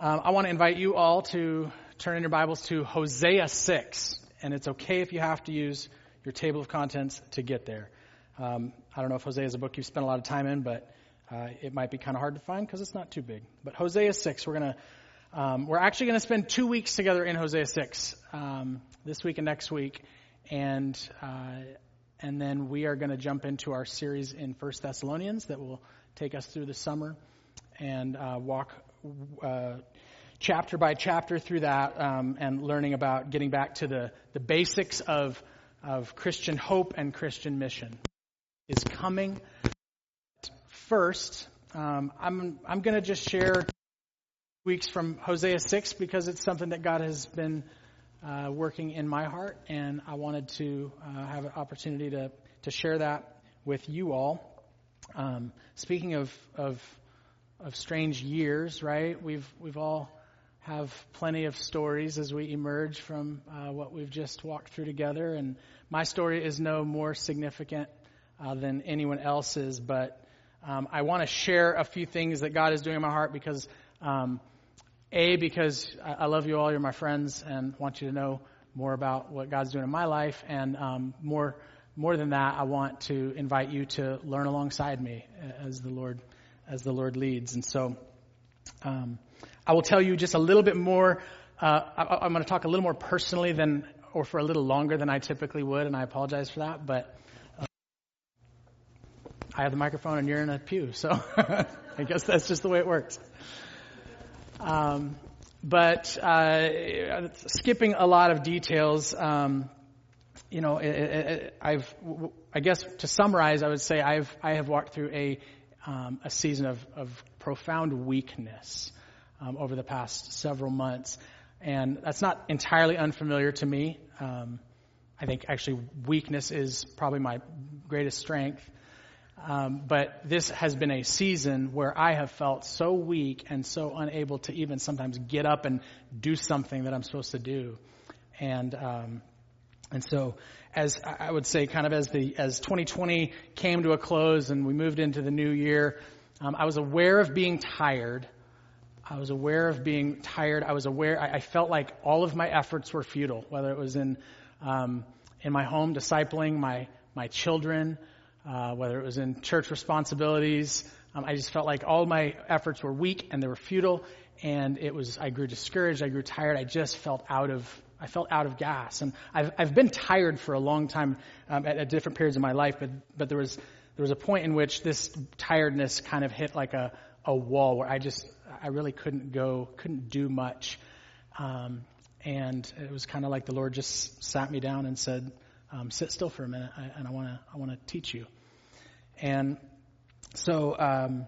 Um, I want to invite you all to turn in your Bibles to Hosea 6. And it's okay if you have to use your table of contents to get there. Um, I don't know if Hosea is a book you've spent a lot of time in, but uh, it might be kind of hard to find because it's not too big. But Hosea 6, we're going to um, we're actually going to spend two weeks together in Hosea 6, um, this week and next week, and uh, and then we are going to jump into our series in First Thessalonians that will take us through the summer and uh, walk uh, chapter by chapter through that um, and learning about getting back to the the basics of of Christian hope and Christian mission is coming. First, um, I'm I'm going to just share weeks from Hosea 6 because it's something that God has been uh, working in my heart, and I wanted to uh, have an opportunity to, to share that with you all. Um, speaking of, of, of strange years, right? We've we've all have plenty of stories as we emerge from uh, what we've just walked through together, and my story is no more significant uh, than anyone else's, but um, I want to share a few things that God is doing in my heart because um, a, because I love you all, you're my friends, and want you to know more about what God's doing in my life. And um, more, more than that, I want to invite you to learn alongside me as the Lord, as the Lord leads. And so, um, I will tell you just a little bit more. Uh, I, am going to talk a little more personally than, or for a little longer than I typically would, and I apologize for that. But uh, I have the microphone, and you're in a pew, so I guess that's just the way it works. Um, but uh, skipping a lot of details, um, you know, I've, I guess to summarize, I would say I've, I have walked through a, um, a season of, of profound weakness um, over the past several months, and that's not entirely unfamiliar to me. Um, I think actually weakness is probably my greatest strength. Um, but this has been a season where I have felt so weak and so unable to even sometimes get up and do something that I'm supposed to do. And, um, and so as I would say kind of as the, as 2020 came to a close and we moved into the new year, um, I was aware of being tired. I was aware of being tired. I was aware, I, I felt like all of my efforts were futile, whether it was in, um, in my home discipling my, my children, uh, whether it was in church responsibilities. Um, I just felt like all my efforts were weak and they were futile, and it was. I grew discouraged. I grew tired. I just felt out of. I felt out of gas, and I've I've been tired for a long time um, at, at different periods of my life, but but there was there was a point in which this tiredness kind of hit like a a wall where I just I really couldn't go, couldn't do much. Um, and it was kind of like the Lord just sat me down and said, um, "Sit still for a minute, and I want to I want to teach you." And so, um,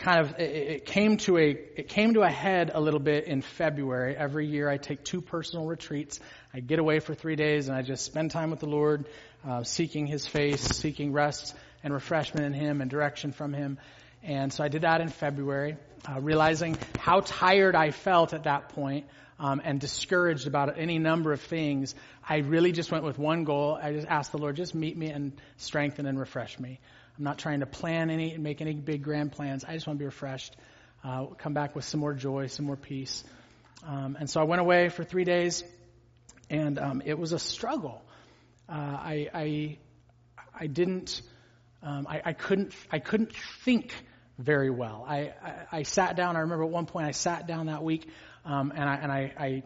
kind of, it, came to a it came to a head a little bit in February. Every year, I take two personal retreats. I get away for three days, and I just spend time with the Lord, uh, seeking His face, seeking rest and refreshment in Him and direction from Him. And so I did that in February, uh, realizing how tired I felt at that point, um, and discouraged about any number of things. I really just went with one goal. I just asked the Lord, just meet me and strengthen and refresh me. I'm not trying to plan any and make any big grand plans. I just want to be refreshed, uh, come back with some more joy, some more peace. Um, and so I went away for three days, and um, it was a struggle. Uh, I, I, I didn't, um, I, I, couldn't, I couldn't think very well. I, I, I, sat down. I remember at one point I sat down that week, um, and I, and I, I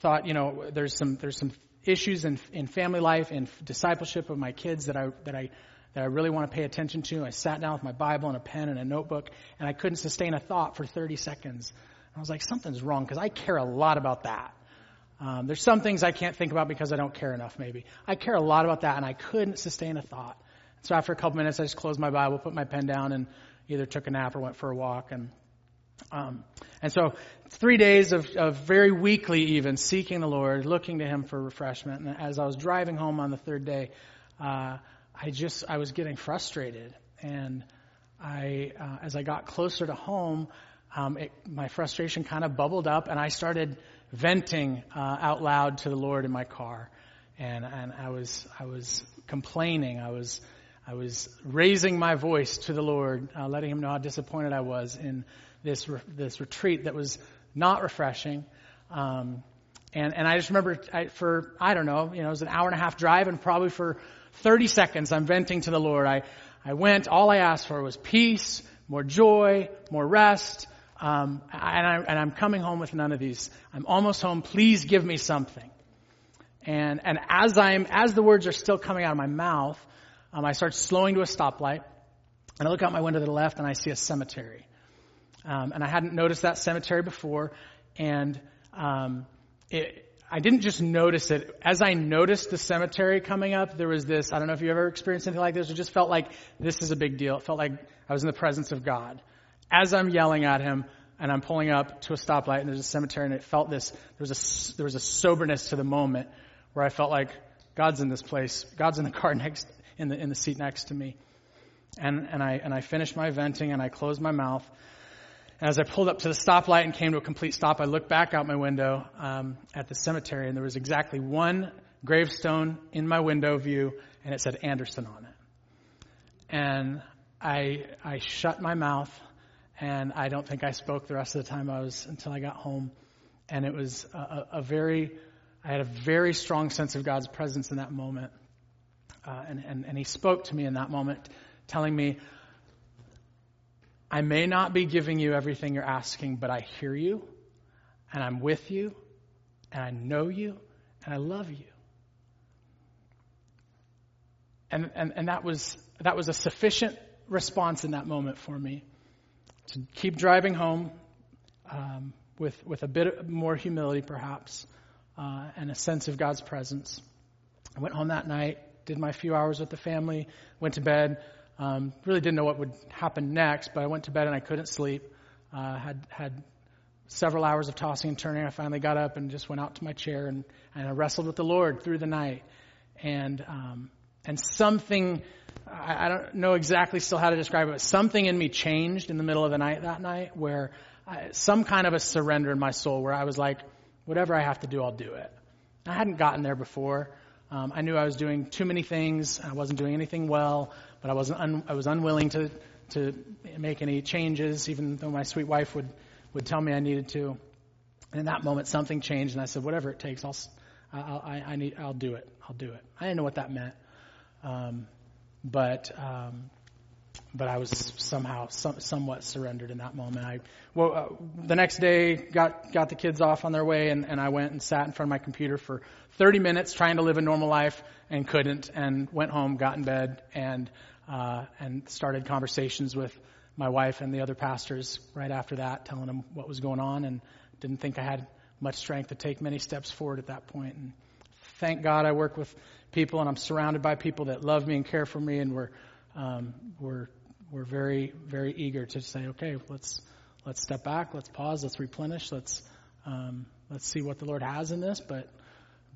thought, you know, there's some, there's some issues in, in family life and discipleship of my kids that I, that I that I really want to pay attention to. I sat down with my Bible and a pen and a notebook, and I couldn't sustain a thought for 30 seconds. I was like, something's wrong because I care a lot about that. Um, there's some things I can't think about because I don't care enough, maybe. I care a lot about that, and I couldn't sustain a thought. So after a couple minutes, I just closed my Bible, put my pen down, and either took a nap or went for a walk. And um, and so three days of, of very weakly even seeking the Lord, looking to Him for refreshment. And as I was driving home on the third day, uh, I just I was getting frustrated, and I uh, as I got closer to home, um, it, my frustration kind of bubbled up, and I started venting uh, out loud to the Lord in my car, and and I was I was complaining, I was I was raising my voice to the Lord, uh, letting Him know how disappointed I was in this re- this retreat that was not refreshing. Um, and, and I just remember I, for, I don't know, you know, it was an hour and a half drive and probably for 30 seconds I'm venting to the Lord. I, I went, all I asked for was peace, more joy, more rest. Um, and, I, and I'm coming home with none of these. I'm almost home. Please give me something. And, and as I'm, as the words are still coming out of my mouth, um, I start slowing to a stoplight. And I look out my window to the left and I see a cemetery. Um, and I hadn't noticed that cemetery before. And, um, it, I didn't just notice it. As I noticed the cemetery coming up, there was this, I don't know if you ever experienced anything like this, it just felt like this is a big deal. It felt like I was in the presence of God. As I'm yelling at him and I'm pulling up to a stoplight and there's a cemetery and it felt this, there was a, there was a soberness to the moment where I felt like God's in this place. God's in the car next, in the, in the seat next to me. And, and I, and I finished my venting and I closed my mouth and as I pulled up to the stoplight and came to a complete stop, I looked back out my window um, at the cemetery, and there was exactly one gravestone in my window view, and it said Anderson on it. And I I shut my mouth, and I don't think I spoke the rest of the time I was until I got home. And it was a, a very I had a very strong sense of God's presence in that moment, uh, and, and and He spoke to me in that moment, telling me I may not be giving you everything you're asking, but I hear you, and I'm with you, and I know you, and I love you. And, and, and that, was, that was a sufficient response in that moment for me to keep driving home um, with, with a bit more humility, perhaps, uh, and a sense of God's presence. I went home that night, did my few hours with the family, went to bed. Um, really didn't know what would happen next, but I went to bed and I couldn't sleep. Uh, had had several hours of tossing and turning. I finally got up and just went out to my chair and, and I wrestled with the Lord through the night. And um, and something I, I don't know exactly still how to describe it, but something in me changed in the middle of the night that night, where I, some kind of a surrender in my soul, where I was like, whatever I have to do, I'll do it. I hadn't gotten there before. Um, I knew I was doing too many things. I wasn't doing anything well but I wasn't un, I was unwilling to to make any changes, even though my sweet wife would would tell me I needed to. And in that moment, something changed, and I said, "Whatever it takes, I'll I'll I, I need I'll do it. I'll do it." I didn't know what that meant, um, but um, but I was somehow some, somewhat surrendered in that moment. I well, uh, the next day got got the kids off on their way, and, and I went and sat in front of my computer for 30 minutes trying to live a normal life and couldn't, and went home, got in bed, and uh, and started conversations with my wife and the other pastors right after that, telling them what was going on, and didn't think I had much strength to take many steps forward at that point. And thank God I work with people, and I'm surrounded by people that love me and care for me, and we're um, we're we're very very eager to say, okay, let's let's step back, let's pause, let's replenish, let's um, let's see what the Lord has in this, but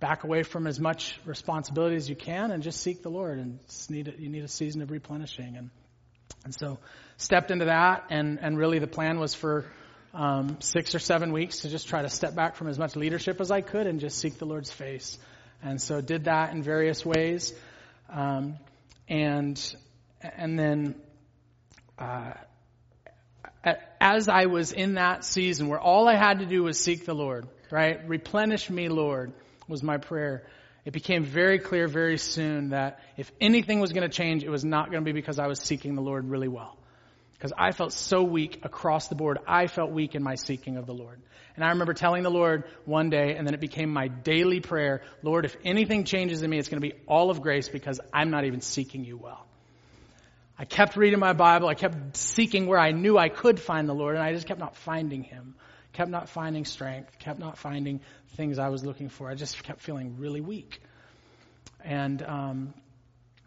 back away from as much responsibility as you can and just seek the Lord. And need a, you need a season of replenishing. And and so stepped into that, and and really the plan was for um, six or seven weeks to just try to step back from as much leadership as I could and just seek the Lord's face. And so did that in various ways, um, and and then. Uh, as I was in that season where all I had to do was seek the Lord, right? Replenish me, Lord was my prayer. It became very clear very soon that if anything was going to change, it was not going to be because I was seeking the Lord really well. Because I felt so weak across the board. I felt weak in my seeking of the Lord. And I remember telling the Lord one day, and then it became my daily prayer Lord, if anything changes in me, it's going to be all of grace because I'm not even seeking you well. I kept reading my Bible. I kept seeking where I knew I could find the Lord, and I just kept not finding Him kept not finding strength, kept not finding things I was looking for. I just kept feeling really weak. And um,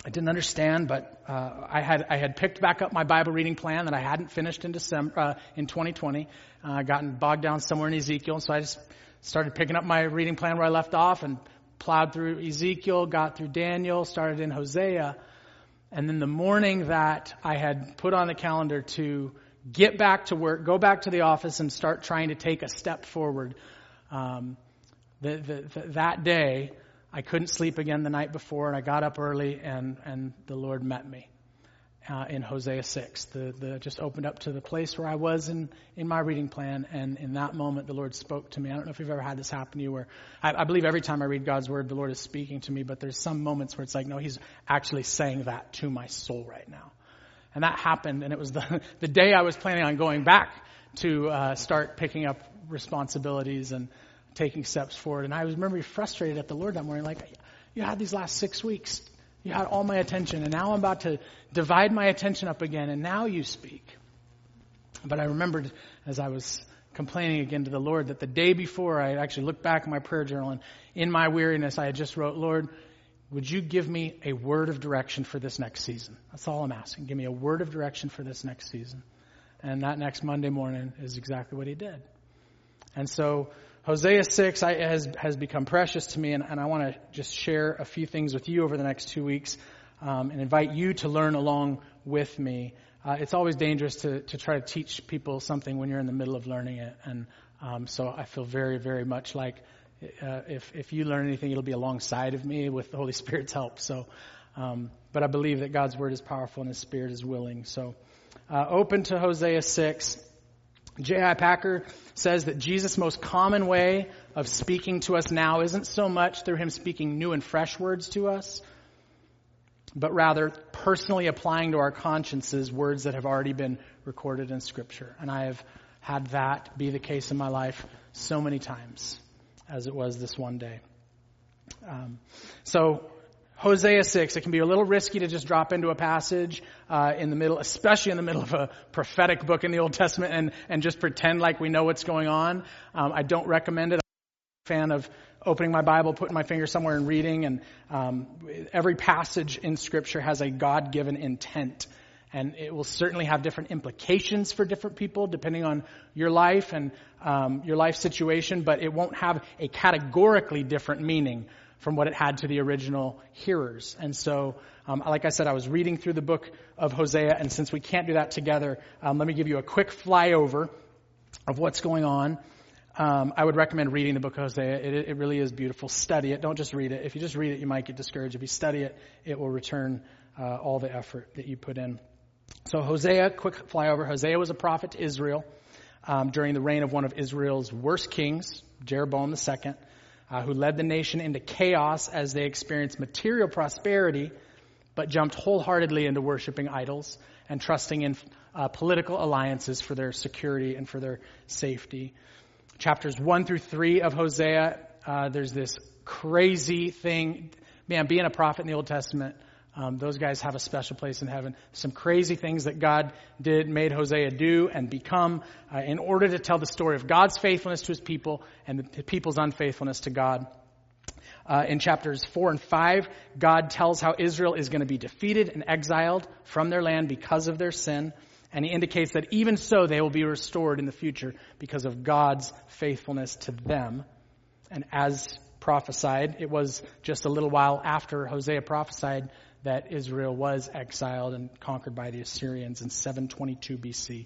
I didn't understand, but uh, I had I had picked back up my Bible reading plan that I hadn't finished in December uh, in 2020. Uh, gotten bogged down somewhere in Ezekiel, and so I just started picking up my reading plan where I left off and plowed through Ezekiel, got through Daniel, started in Hosea, and then the morning that I had put on the calendar to get back to work, go back to the office, and start trying to take a step forward. Um, the, the, the, that day, I couldn't sleep again the night before, and I got up early, and, and the Lord met me. uh, in Hosea 6. The, the just opened up to the place where I was in, in my reading plan, and in that moment, the Lord spoke to me. I don't know if you've ever had this happen to you, where I, I believe every time I read God's word, the Lord is speaking to me, but there's some moments where it's like, no, He's actually saying that to my soul right now. And that happened, and it was the, the day I was planning on going back to uh, start picking up responsibilities and taking steps forward. And I was remember frustrated at the Lord that morning, like, you had these last six weeks you had all my attention, and now I'm about to divide my attention up again, and now you speak. But I remembered as I was complaining again to the Lord that the day before I actually looked back in my prayer journal, and in my weariness, I had just wrote, Lord, would you give me a word of direction for this next season? That's all I'm asking. Give me a word of direction for this next season. And that next Monday morning is exactly what he did. And so Hosea 6 has, has become precious to me, and, and I want to just share a few things with you over the next two weeks um, and invite you to learn along with me. Uh, it's always dangerous to, to try to teach people something when you're in the middle of learning it, and um, so I feel very, very much like uh, if, if you learn anything, it'll be alongside of me with the Holy Spirit's help. So, um, but I believe that God's word is powerful and His Spirit is willing. So, uh, open to Hosea 6. J.I. Packer says that Jesus' most common way of speaking to us now isn't so much through him speaking new and fresh words to us, but rather personally applying to our consciences words that have already been recorded in Scripture. And I have had that be the case in my life so many times, as it was this one day. Um, so Hosea 6, it can be a little risky to just drop into a passage uh, in the middle, especially in the middle of a prophetic book in the Old Testament and, and just pretend like we know what's going on. Um, I don't recommend it. I'm a fan of opening my Bible, putting my finger somewhere and reading, and um, every passage in Scripture has a God-given intent. And it will certainly have different implications for different people depending on your life and um, your life situation, but it won't have a categorically different meaning from what it had to the original hearers. And so, um, like I said, I was reading through the book of Hosea, and since we can't do that together, um, let me give you a quick flyover of what's going on. Um, I would recommend reading the book of Hosea. It, it, really is beautiful. Study it. Don't just read it. If you just read it, you might get discouraged. If you study it, it will return uh, all the effort that you put in. So Hosea, quick flyover. Hosea was a prophet to Israel um, during the reign of one of Israel's worst kings, Jeroboam II uh, who led the nation into chaos as they experienced material prosperity, but jumped wholeheartedly into worshiping idols and trusting in uh, political alliances for their security and for their safety. Chapters 1 through 3 of Hosea, uh, there's this crazy thing. Man, being a prophet in the Old Testament, um, those guys have a special place in heaven. Some crazy things that God did, made Hosea do and become uh, in order to tell the story of God's faithfulness to his people and the people's unfaithfulness to God. Uh, in chapters 4 and 5, God tells how Israel is going to be defeated and exiled from their land because of their sin. And he indicates that even so, they will be restored in the future because of God's faithfulness to them. And as prophesied, it was just a little while after Hosea prophesied that Israel was exiled and conquered by the Assyrians in 722 BC.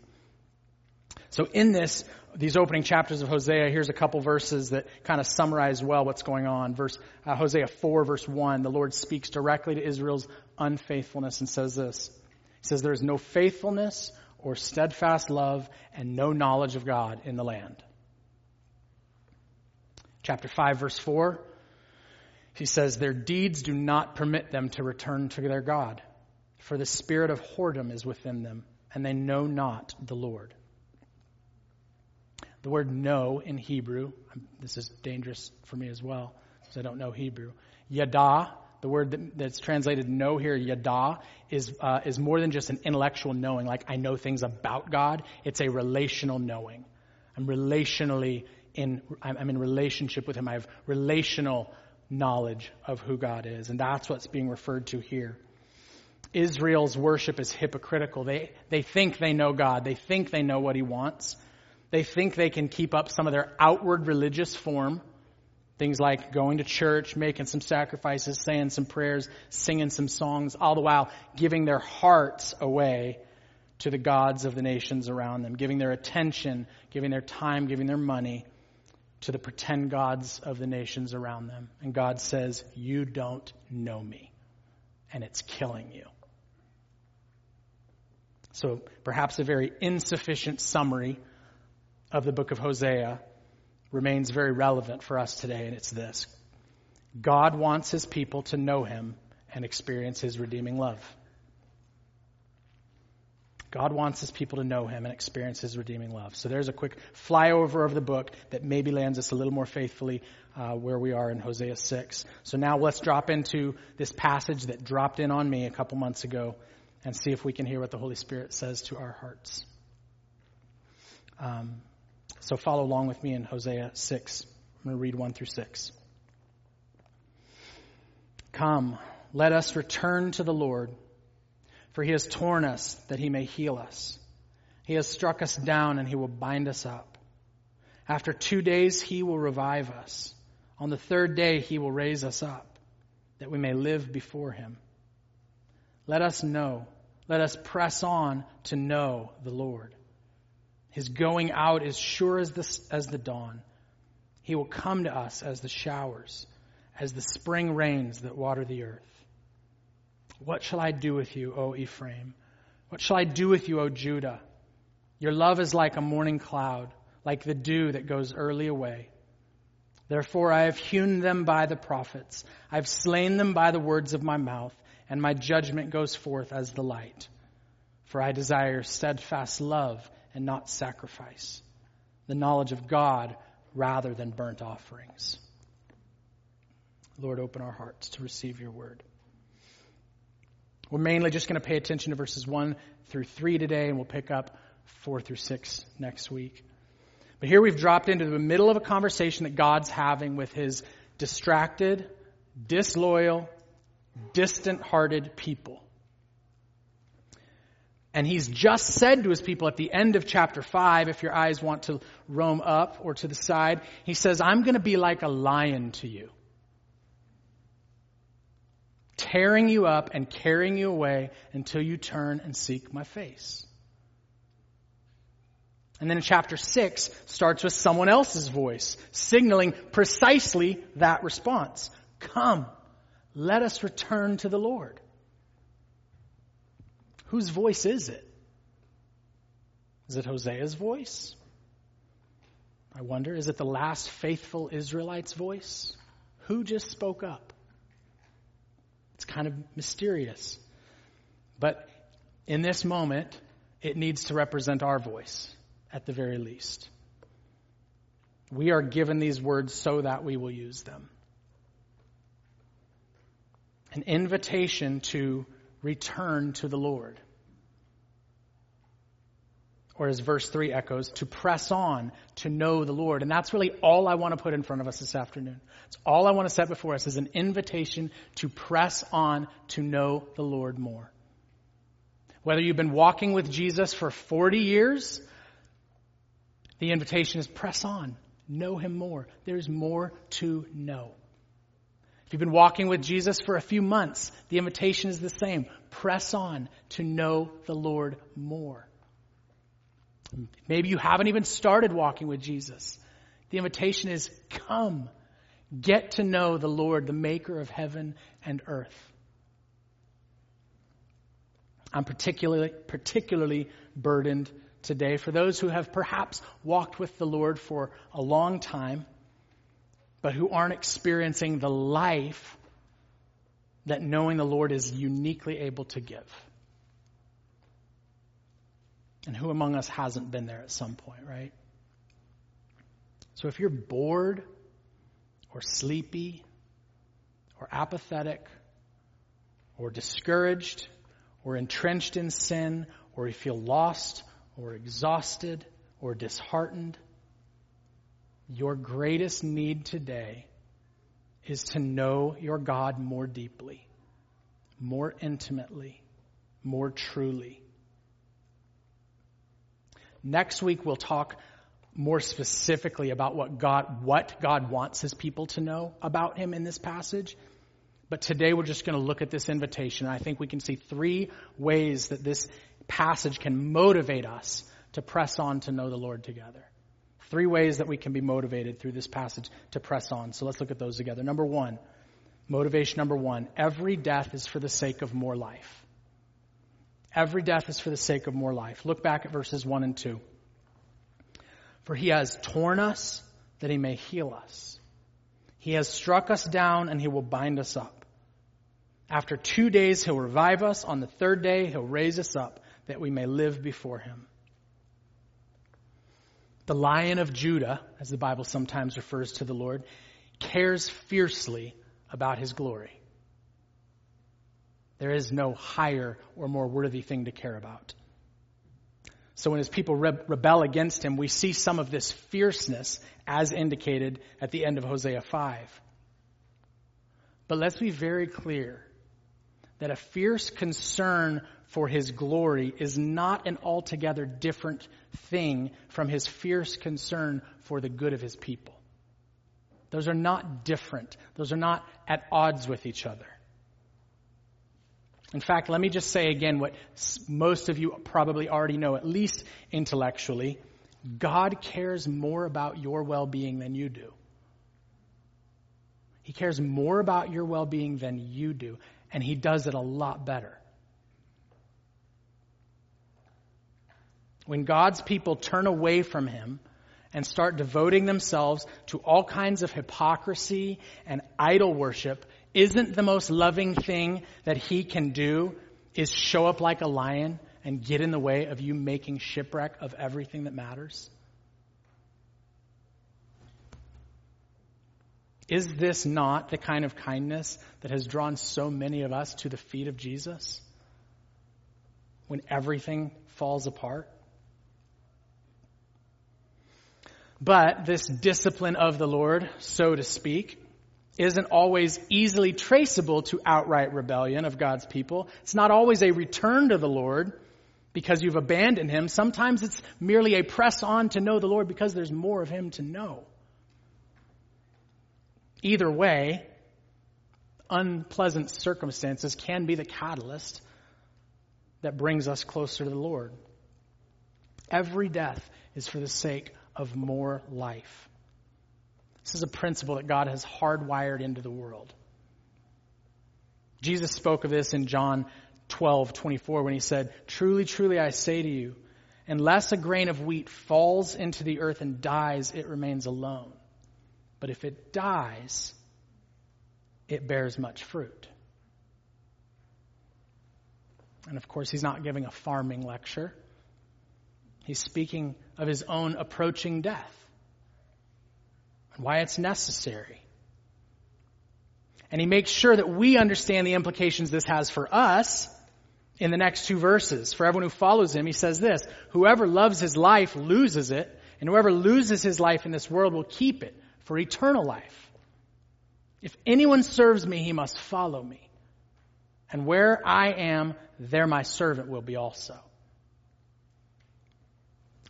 So in this, these opening chapters of Hosea, here's a couple verses that kind of summarize well what's going on. Verse uh, Hosea 4 verse 1, the Lord speaks directly to Israel's unfaithfulness and says this. He says there is no faithfulness or steadfast love and no knowledge of God in the land. Chapter 5 verse 4, he says, Their deeds do not permit them to return to their God, for the spirit of whoredom is within them, and they know not the Lord. The word know in Hebrew, this is dangerous for me as well, because I don't know Hebrew. Yada, the word that, that's translated know here, yada, is, uh, is more than just an intellectual knowing, like I know things about God. It's a relational knowing. I'm relationally in, I'm in relationship with Him. I have relational knowledge of who God is. And that's what's being referred to here. Israel's worship is hypocritical. They, they think they know God. They think they know what He wants. They think they can keep up some of their outward religious form. Things like going to church, making some sacrifices, saying some prayers, singing some songs, all the while giving their hearts away to the gods of the nations around them, giving their attention, giving their time, giving their money to the pretend gods of the nations around them. And God says, You don't know me. And it's killing you. So perhaps a very insufficient summary of the book of Hosea remains very relevant for us today, and it's this God wants his people to know him and experience his redeeming love. God wants his people to know him and experience his redeeming love. So there's a quick flyover of the book that maybe lands us a little more faithfully uh, where we are in Hosea 6. So now let's drop into this passage that dropped in on me a couple months ago and see if we can hear what the Holy Spirit says to our hearts. Um, so follow along with me in Hosea 6. I'm going to read 1 through 6. Come, let us return to the Lord, for he has torn us that he may heal us. He has struck us down and he will bind us up. After two days he will revive us. On the third day he will raise us up, that we may live before him. Let us know, let us press on to know the Lord. His going out is sure as the, as the dawn. He will come to us as the showers, as the spring rains that water the earth. What shall I do with you, O Ephraim? What shall I do with you, O Judah? Your love is like a morning cloud, like the dew that goes early away. Therefore I have hewn them by the prophets. I have slain them by the words of my mouth and my judgment goes forth as the light. For I desire steadfast love and not sacrifice, the knowledge of God rather than burnt offerings. Lord, open our hearts to receive your word. We're mainly just going to pay attention to verses 1 through 3 today, and we'll pick up 4 through 6 next week. But here we've dropped into the middle of a conversation that God's having with his distracted, disloyal, distant hearted people. And he's just said to his people at the end of chapter 5, if your eyes want to roam up or to the side, he says, I'm going to be like a lion to you, tearing you up and carrying you away until you turn and seek my face. And then in chapter 6 starts with someone else's voice, signaling precisely that response. Come. Let us return to the Lord. Whose voice is it? Is it Hosea's voice? I wonder, is it the last faithful Israelites' voice? Who just spoke up? Kind of mysterious. But in this moment, it needs to represent our voice, at the very least. We are given these words so that we will use them an invitation to return to the Lord. Or as verse 3 echoes, to press on to know the Lord. And that's really all I want to put in front of us this afternoon. It's all I want to set before us is an invitation to press on to know the Lord more. Whether you've been walking with Jesus for 40 years, the invitation is press on, know him more. There's more to know. If you've been walking with Jesus for a few months, the invitation is the same. Press on to know the Lord more. Maybe you haven't even started walking with Jesus. The invitation is come, get to know the Lord, the maker of heaven and earth. I'm particularly, particularly burdened today for those who have perhaps walked with the Lord for a long time but who aren't experiencing the life that knowing the Lord is uniquely able to give. And who among us hasn't been there at some point, right? So if you're bored or sleepy or apathetic or discouraged or entrenched in sin or you feel lost or exhausted or disheartened, your greatest need today is to know your God more deeply, more intimately, more truly. Next week we'll talk more specifically about what God, what God wants his people to know about him in this passage. But today we're just going to look at this invitation. I think we can see three ways that this passage can motivate us to press on to know the Lord together. Three ways that we can be motivated through this passage to press on. So let's look at those together. Number one, motivation number one every death is for the sake of more life. Every death is for the sake of more life. Look back at verses 1 and 2. For he has torn us that he may heal us. He has struck us down and he will bind us up. After two days, he'll revive us. On the third day, he'll raise us up that we may live before him. The lion of Judah, as the Bible sometimes refers to the Lord, cares fiercely about his glory. There is no higher or more worthy thing to care about. So when his people rebel against him, we see some of this fierceness as indicated at the end of Hosea 5. But let's be very clear that a fierce concern for his glory is not an altogether different thing from his fierce concern for the good of his people. Those are not different. Those are not at odds with each other. In fact, let me just say again what most of you probably already know, at least intellectually. God cares more about your well being than you do. He cares more about your well being than you do, and He does it a lot better. When God's people turn away from Him and start devoting themselves to all kinds of hypocrisy and idol worship, isn't the most loving thing that he can do is show up like a lion and get in the way of you making shipwreck of everything that matters? Is this not the kind of kindness that has drawn so many of us to the feet of Jesus? When everything falls apart? But this discipline of the Lord, so to speak, isn't always easily traceable to outright rebellion of God's people. It's not always a return to the Lord because you've abandoned Him. Sometimes it's merely a press on to know the Lord because there's more of Him to know. Either way, unpleasant circumstances can be the catalyst that brings us closer to the Lord. Every death is for the sake of more life. This is a principle that God has hardwired into the world. Jesus spoke of this in John 12, 24 when he said, Truly, truly, I say to you, unless a grain of wheat falls into the earth and dies, it remains alone. But if it dies, it bears much fruit. And of course, he's not giving a farming lecture. He's speaking of his own approaching death why it's necessary. And he makes sure that we understand the implications this has for us in the next two verses. For everyone who follows him, he says this, whoever loves his life loses it, and whoever loses his life in this world will keep it for eternal life. If anyone serves me, he must follow me. And where I am, there my servant will be also.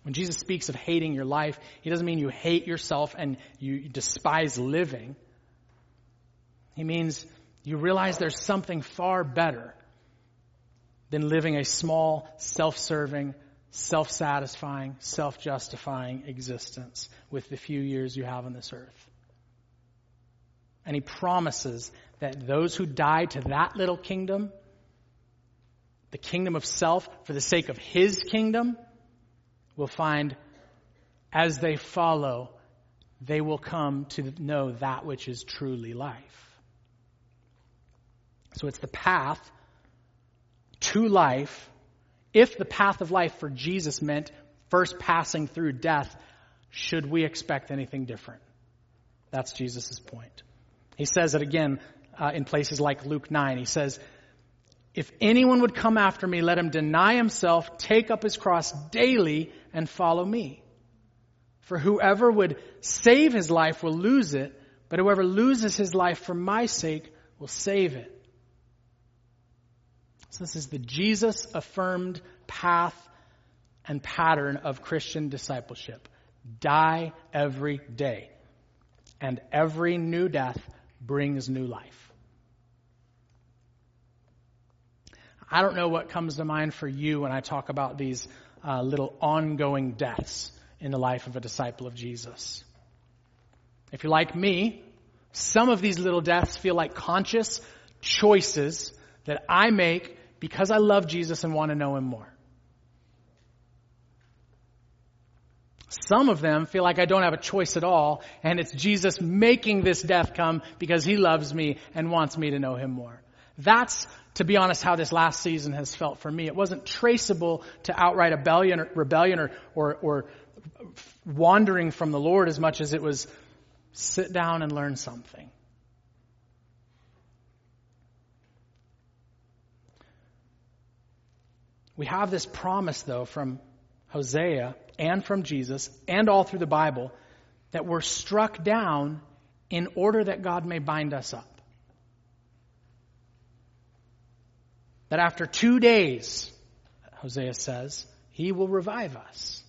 When Jesus speaks of hating your life, he doesn't mean you hate yourself and you despise living. He means you realize there's something far better than living a small, self-serving, self-satisfying, self-justifying existence with the few years you have on this earth. And he promises that those who die to that little kingdom, the kingdom of self for the sake of his kingdom, will find as they follow, they will come to know that which is truly life. So it's the path to life. If the path of life for Jesus meant first passing through death, should we expect anything different? That's Jesus' point. He says it again uh, in places like Luke 9. He says, If anyone would come after me, let him deny himself, take up his cross daily, and follow me. For whoever would save his life will lose it, but whoever loses his life for my sake will save it. So this is the Jesus affirmed path and pattern of Christian discipleship. Die every day. And every new death brings new life. I don't know what comes to mind for you when I talk about these uh, little ongoing deaths in the life of a disciple of Jesus. If you're like me, some of these little deaths feel like conscious choices that I make because I love Jesus and want to know him more. Some of them feel like I don't have a choice at all, and it's Jesus making this death come because he loves me and wants me to know him more. That's, to be honest, how this last season has felt for me. It wasn't traceable to outright rebellion, rebellion or, or, or wandering from the Lord as much as it was sit down and learn something. We have this promise, though, from Hosea and from Jesus and all through the Bible that we're struck down in order that God may bind us up. That after two days, Hosea says, he will revive us.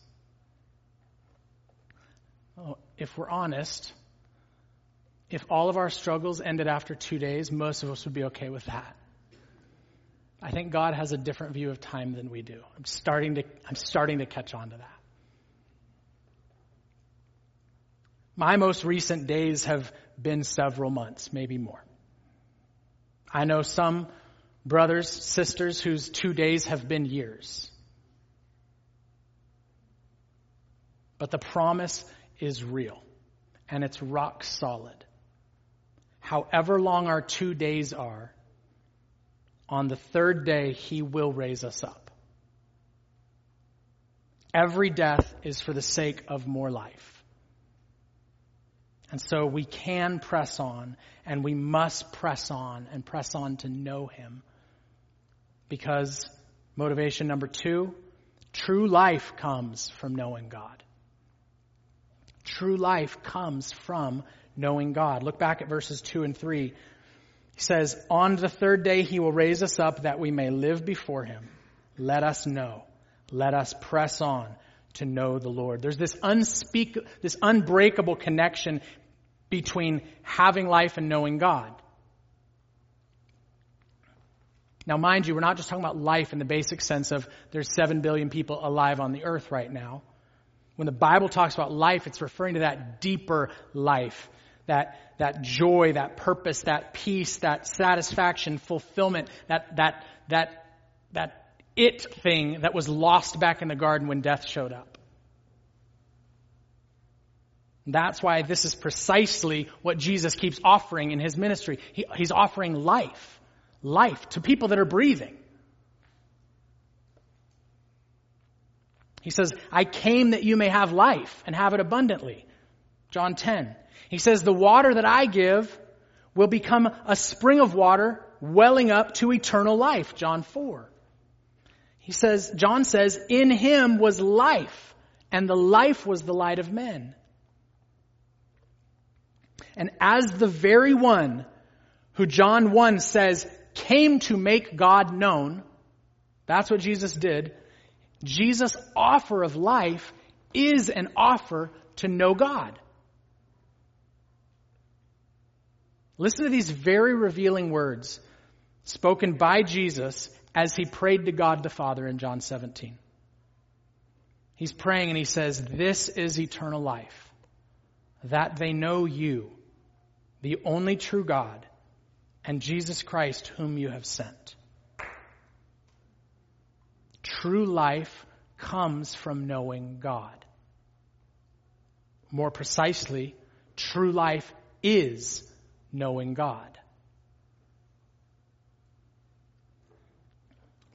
Well, if we're honest, if all of our struggles ended after two days, most of us would be okay with that. I think God has a different view of time than we do. I'm starting to, I'm starting to catch on to that. My most recent days have been several months, maybe more. I know some brothers, sisters whose two days have been years. But the promise is real and it's rock solid. However long our two days are, on the third day, he will raise us up. Every death is for the sake of more life. And so we can press on, and we must press on and press on to know him. Because motivation number two, true life comes from knowing God. True life comes from knowing God. Look back at verses two and three. He says, On the third day he will raise us up that we may live before him. Let us know. Let us press on to know the Lord. There's this unspeak, this unbreakable connection between having life and knowing God. Now, mind you, we're not just talking about life in the basic sense of there's seven billion people alive on the earth right now. When the Bible talks about life, it's referring to that deeper life that, that joy, that purpose, that peace, that satisfaction, fulfillment, that, that, that, that it thing that was lost back in the garden when death showed up. That's why this is precisely what Jesus keeps offering in his ministry. He, he's offering life, life to people that are breathing. He says, I came that you may have life and have it abundantly. John 10. He says, the water that I give will become a spring of water welling up to eternal life. John 4. He says, John says, in him was life, and the life was the light of men. And as the very one who John 1 says came to make God known, that's what Jesus did. Jesus' offer of life is an offer to know God. Listen to these very revealing words spoken by Jesus as he prayed to God the Father in John 17. He's praying and he says, This is eternal life, that they know you, the only true God, and Jesus Christ, whom you have sent. True life comes from knowing God. More precisely, true life is knowing God.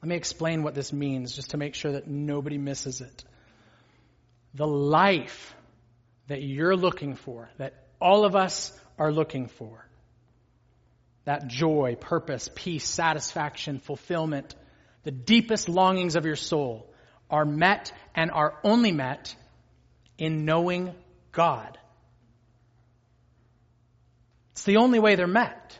Let me explain what this means just to make sure that nobody misses it. The life that you're looking for, that all of us are looking for, that joy, purpose, peace, satisfaction, fulfillment, the deepest longings of your soul are met and are only met in knowing God. It's the only way they're met.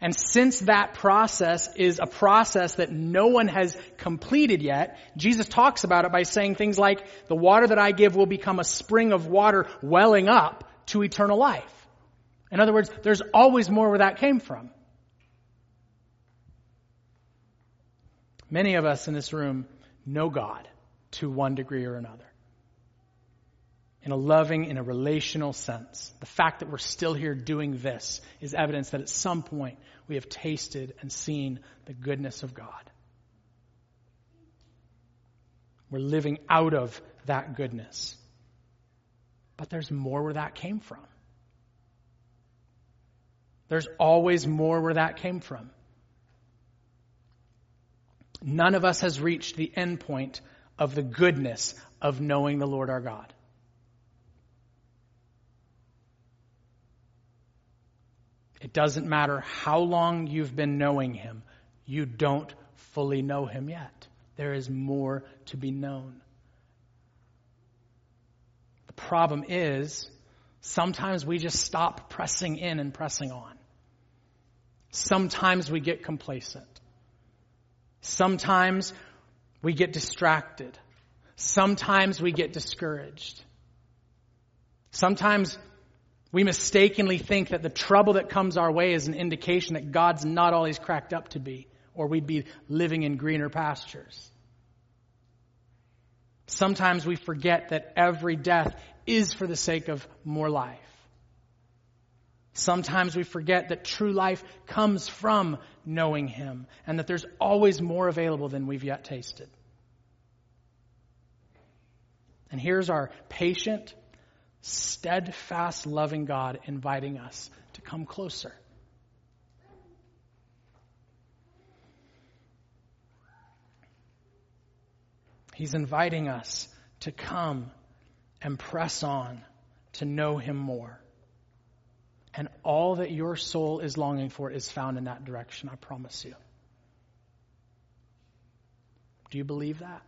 And since that process is a process that no one has completed yet, Jesus talks about it by saying things like, the water that I give will become a spring of water welling up to eternal life. In other words, there's always more where that came from. Many of us in this room know God to one degree or another. in a loving, in a relational sense. The fact that we're still here doing this is evidence that at some point we have tasted and seen the goodness of God. We're living out of that goodness. But there's more where that came from. There's always more where that came from. None of us has reached the end point of the goodness of knowing the Lord our God. It doesn't matter how long you've been knowing Him, you don't fully know Him yet. There is more to be known. Problem is, sometimes we just stop pressing in and pressing on. Sometimes we get complacent. Sometimes we get distracted. Sometimes we get discouraged. Sometimes we mistakenly think that the trouble that comes our way is an indication that God's not all he's cracked up to be, or we'd be living in greener pastures. Sometimes we forget that every death is for the sake of more life. Sometimes we forget that true life comes from knowing Him and that there's always more available than we've yet tasted. And here's our patient, steadfast, loving God inviting us to come closer. He's inviting us to come and press on to know Him more. And all that your soul is longing for is found in that direction, I promise you. Do you believe that?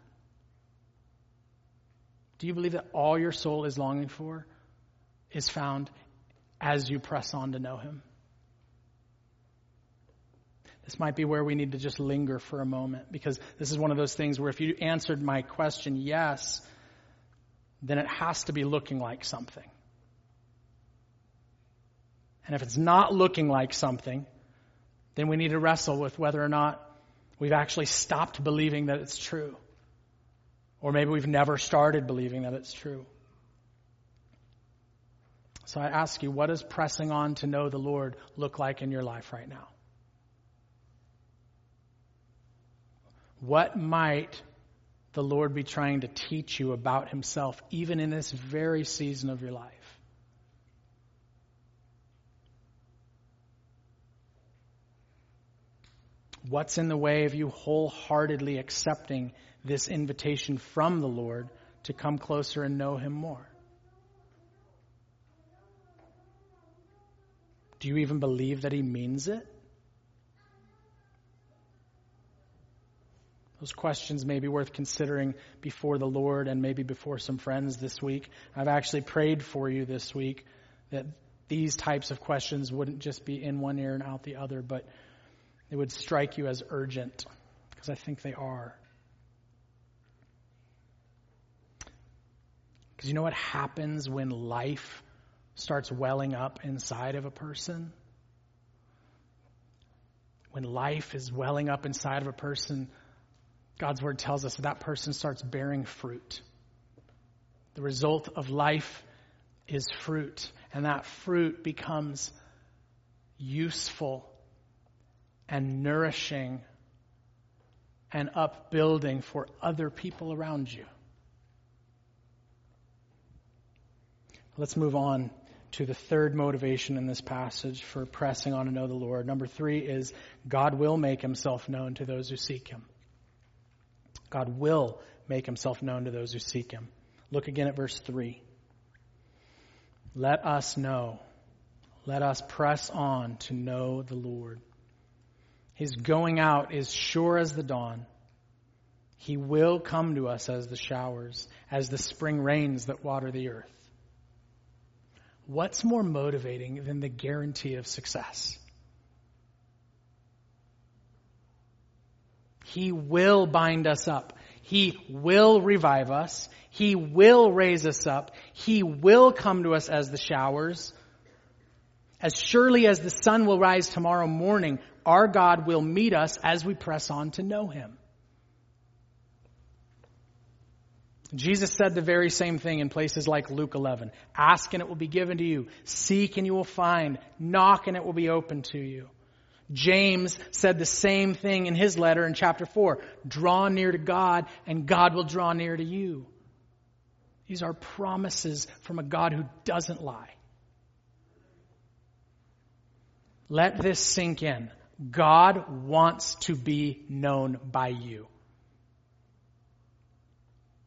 Do you believe that all your soul is longing for is found as you press on to know Him? This might be where we need to just linger for a moment because this is one of those things where if you answered my question yes, then it has to be looking like something. And if it's not looking like something, then we need to wrestle with whether or not we've actually stopped believing that it's true. Or maybe we've never started believing that it's true. So I ask you, what does pressing on to know the Lord look like in your life right now? What might the Lord be trying to teach you about Himself, even in this very season of your life? What's in the way of you wholeheartedly accepting this invitation from the Lord to come closer and know Him more? Do you even believe that He means it? Those questions may be worth considering before the Lord and maybe before some friends this week. I've actually prayed for you this week that these types of questions wouldn't just be in one ear and out the other, but they would strike you as urgent, because I think they are. Because you know what happens when life starts welling up inside of a person? When life is welling up inside of a person, God's word tells us that, that person starts bearing fruit. The result of life is fruit, and that fruit becomes useful and nourishing and upbuilding for other people around you. Let's move on to the third motivation in this passage for pressing on to know the Lord. Number three is God will make himself known to those who seek him. God will make himself known to those who seek him. Look again at verse three. Let us know. Let us press on to know the Lord. His going out is sure as the dawn. He will come to us as the showers, as the spring rains that water the earth. What's more motivating than the guarantee of success? He will bind us up. He will revive us. He will raise us up. He will come to us as the showers. As surely as the sun will rise tomorrow morning, our God will meet us as we press on to know Him. Jesus said the very same thing in places like Luke 11. Ask and it will be given to you. Seek and you will find. Knock and it will be open to you. James said the same thing in his letter in chapter 4. Draw near to God and God will draw near to you. These are promises from a God who doesn't lie. Let this sink in. God wants to be known by you.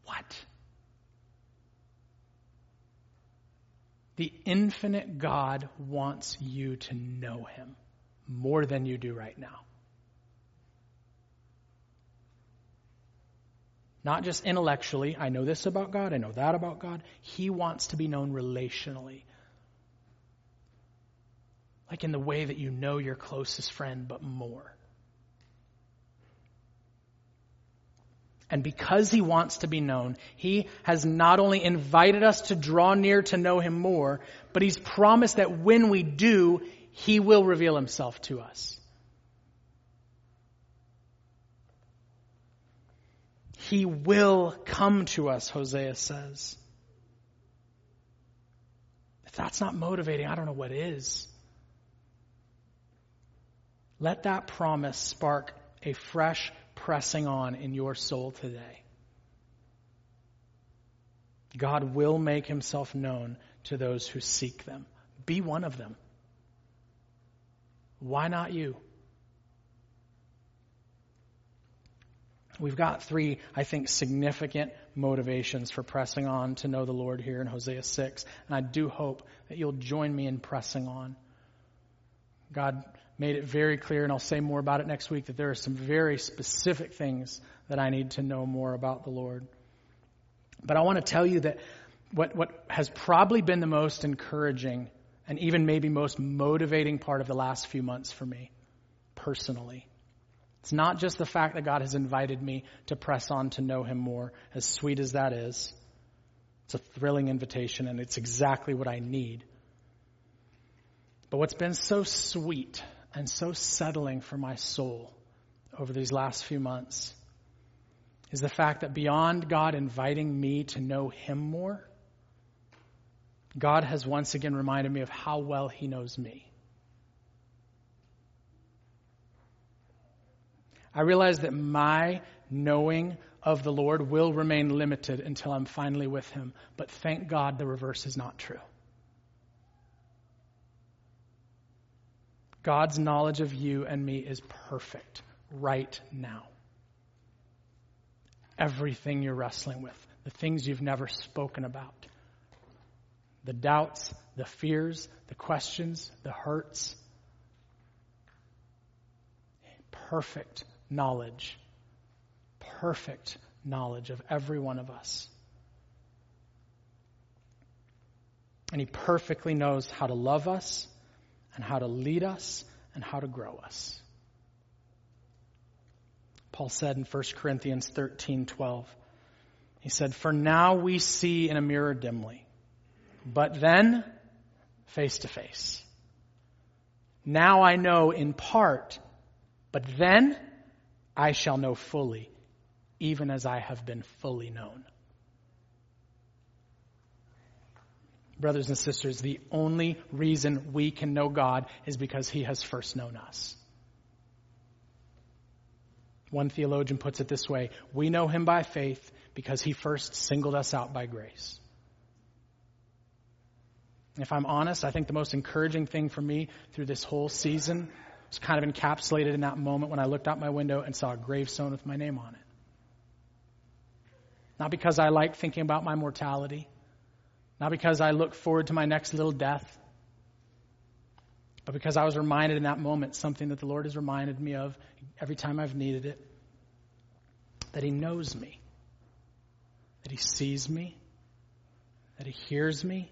What? The infinite God wants you to know him more than you do right now. Not just intellectually, I know this about God, I know that about God. He wants to be known relationally. Like in the way that you know your closest friend, but more. And because he wants to be known, he has not only invited us to draw near to know him more, but he's promised that when we do, he will reveal himself to us. He will come to us, Hosea says. If that's not motivating, I don't know what is. Let that promise spark a fresh pressing on in your soul today. God will make himself known to those who seek them. Be one of them. Why not you? We've got three, I think, significant motivations for pressing on to know the Lord here in Hosea 6. And I do hope that you'll join me in pressing on. God made it very clear, and I'll say more about it next week, that there are some very specific things that I need to know more about the Lord. But I want to tell you that what, what has probably been the most encouraging and even maybe most motivating part of the last few months for me personally. It's not just the fact that God has invited me to press on to know Him more, as sweet as that is. It's a thrilling invitation, and it's exactly what I need. But what's been so sweet and so settling for my soul over these last few months is the fact that beyond God inviting me to know Him more, God has once again reminded me of how well He knows me. I realize that my knowing of the Lord will remain limited until I'm finally with Him, but thank God the reverse is not true. God's knowledge of you and me is perfect right now. Everything you're wrestling with, the things you've never spoken about, the doubts, the fears, the questions, the hurts. Perfect knowledge. Perfect knowledge of every one of us. And He perfectly knows how to love us and how to lead us and how to grow us. Paul said in 1 Corinthians 13 12, he said, For now we see in a mirror dimly but then face to face. Now I know in part, but then I shall know fully, even as I have been fully known. Brothers and sisters, the only reason we can know God is because He has first known us. One theologian puts it this way We know Him by faith because He first singled us out by grace. If I'm honest, I think the most encouraging thing for me through this whole season was kind of encapsulated in that moment when I looked out my window and saw a gravestone with my name on it. Not because I like thinking about my mortality, not because I look forward to my next little death, but because I was reminded in that moment something that the Lord has reminded me of every time I've needed it. That He knows me, that He sees me, that He hears me,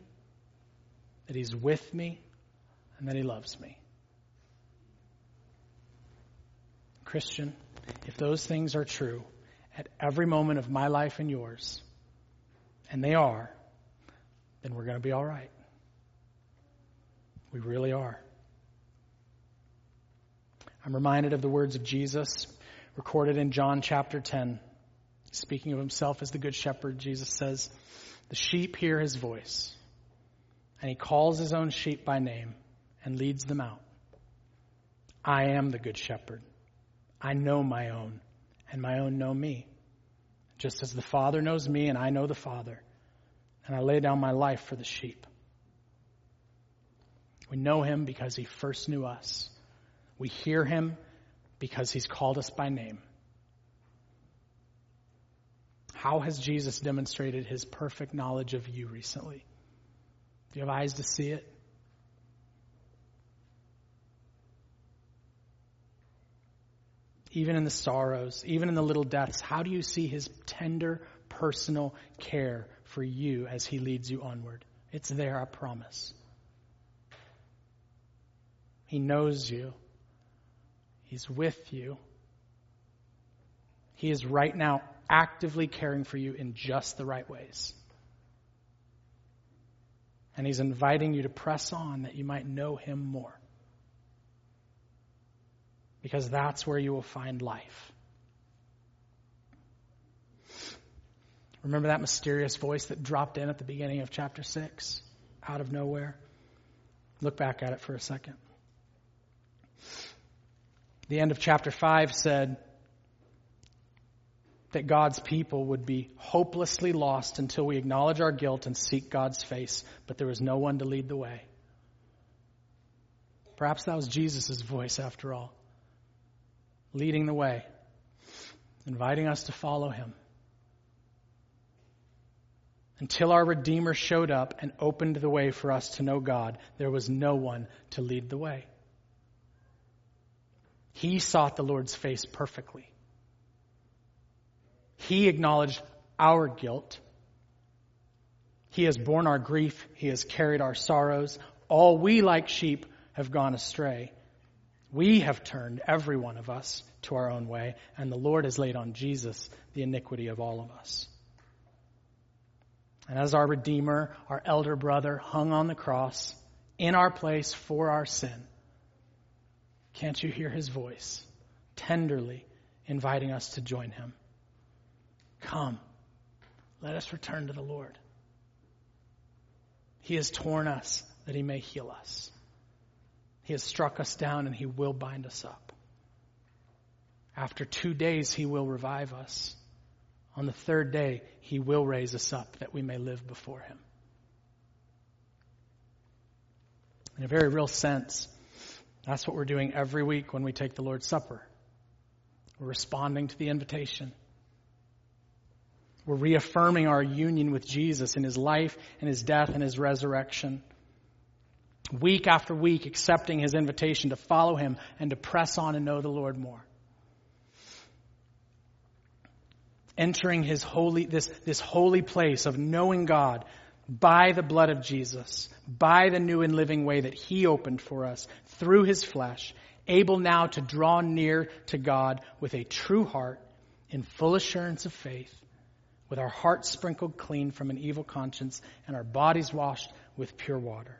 that He's with me, and that He loves me. Christian, if those things are true at every moment of my life and yours, and they are, then we're going to be all right. We really are. I'm reminded of the words of Jesus recorded in John chapter 10. Speaking of himself as the good shepherd, Jesus says, The sheep hear his voice, and he calls his own sheep by name and leads them out. I am the good shepherd. I know my own, and my own know me. Just as the Father knows me, and I know the Father, and I lay down my life for the sheep. We know him because he first knew us. We hear him because he's called us by name. How has Jesus demonstrated his perfect knowledge of you recently? Do you have eyes to see it? Even in the sorrows, even in the little deaths, how do you see his tender, personal care for you as he leads you onward? It's there, I promise. He knows you. He's with you. He is right now actively caring for you in just the right ways. And He's inviting you to press on that you might know Him more. Because that's where you will find life. Remember that mysterious voice that dropped in at the beginning of chapter 6 out of nowhere? Look back at it for a second. The end of chapter 5 said, that God's people would be hopelessly lost until we acknowledge our guilt and seek God's face, but there was no one to lead the way. Perhaps that was Jesus' voice after all, leading the way, inviting us to follow him. Until our Redeemer showed up and opened the way for us to know God, there was no one to lead the way. He sought the Lord's face perfectly. He acknowledged our guilt. He has borne our grief. He has carried our sorrows. All we, like sheep, have gone astray. We have turned, every one of us, to our own way, and the Lord has laid on Jesus the iniquity of all of us. And as our Redeemer, our elder brother, hung on the cross in our place for our sin, can't you hear his voice tenderly inviting us to join him? Come, let us return to the Lord. He has torn us that he may heal us. He has struck us down and he will bind us up. After two days, he will revive us. On the third day, he will raise us up that we may live before him. In a very real sense, that's what we're doing every week when we take the Lord's Supper. We're responding to the invitation. We're reaffirming our union with Jesus in his life and his death and his resurrection. Week after week, accepting his invitation to follow him and to press on and know the Lord more. Entering his holy, this, this holy place of knowing God by the blood of Jesus, by the new and living way that he opened for us through his flesh, able now to draw near to God with a true heart in full assurance of faith with our hearts sprinkled clean from an evil conscience and our bodies washed with pure water.